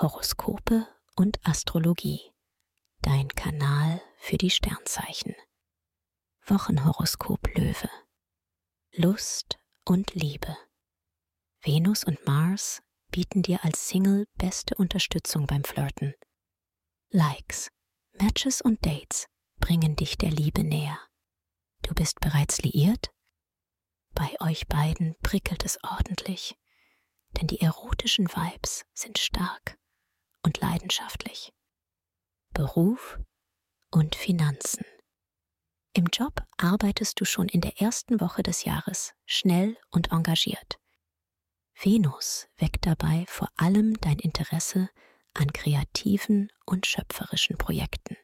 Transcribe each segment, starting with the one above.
Horoskope und Astrologie. Dein Kanal für die Sternzeichen. Wochenhoroskop Löwe. Lust und Liebe. Venus und Mars bieten dir als Single beste Unterstützung beim Flirten. Likes, Matches und Dates bringen dich der Liebe näher. Du bist bereits liiert? Bei euch beiden prickelt es ordentlich, denn die erotischen Vibes sind stark und leidenschaftlich. Beruf und Finanzen. Im Job arbeitest du schon in der ersten Woche des Jahres schnell und engagiert. Venus weckt dabei vor allem dein Interesse an kreativen und schöpferischen Projekten.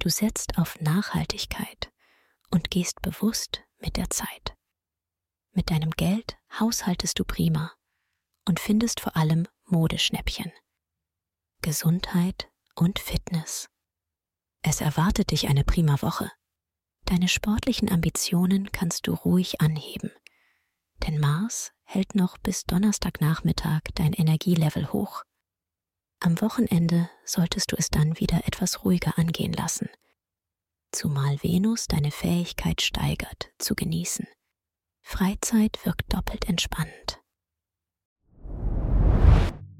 Du setzt auf Nachhaltigkeit und gehst bewusst mit der Zeit. Mit deinem Geld haushaltest du prima und findest vor allem Modeschnäppchen. Gesundheit und Fitness. Es erwartet dich eine prima Woche. Deine sportlichen Ambitionen kannst du ruhig anheben, denn Mars hält noch bis Donnerstagnachmittag dein Energielevel hoch. Am Wochenende solltest du es dann wieder etwas ruhiger angehen lassen, zumal Venus deine Fähigkeit steigert, zu genießen. Freizeit wirkt doppelt entspannend.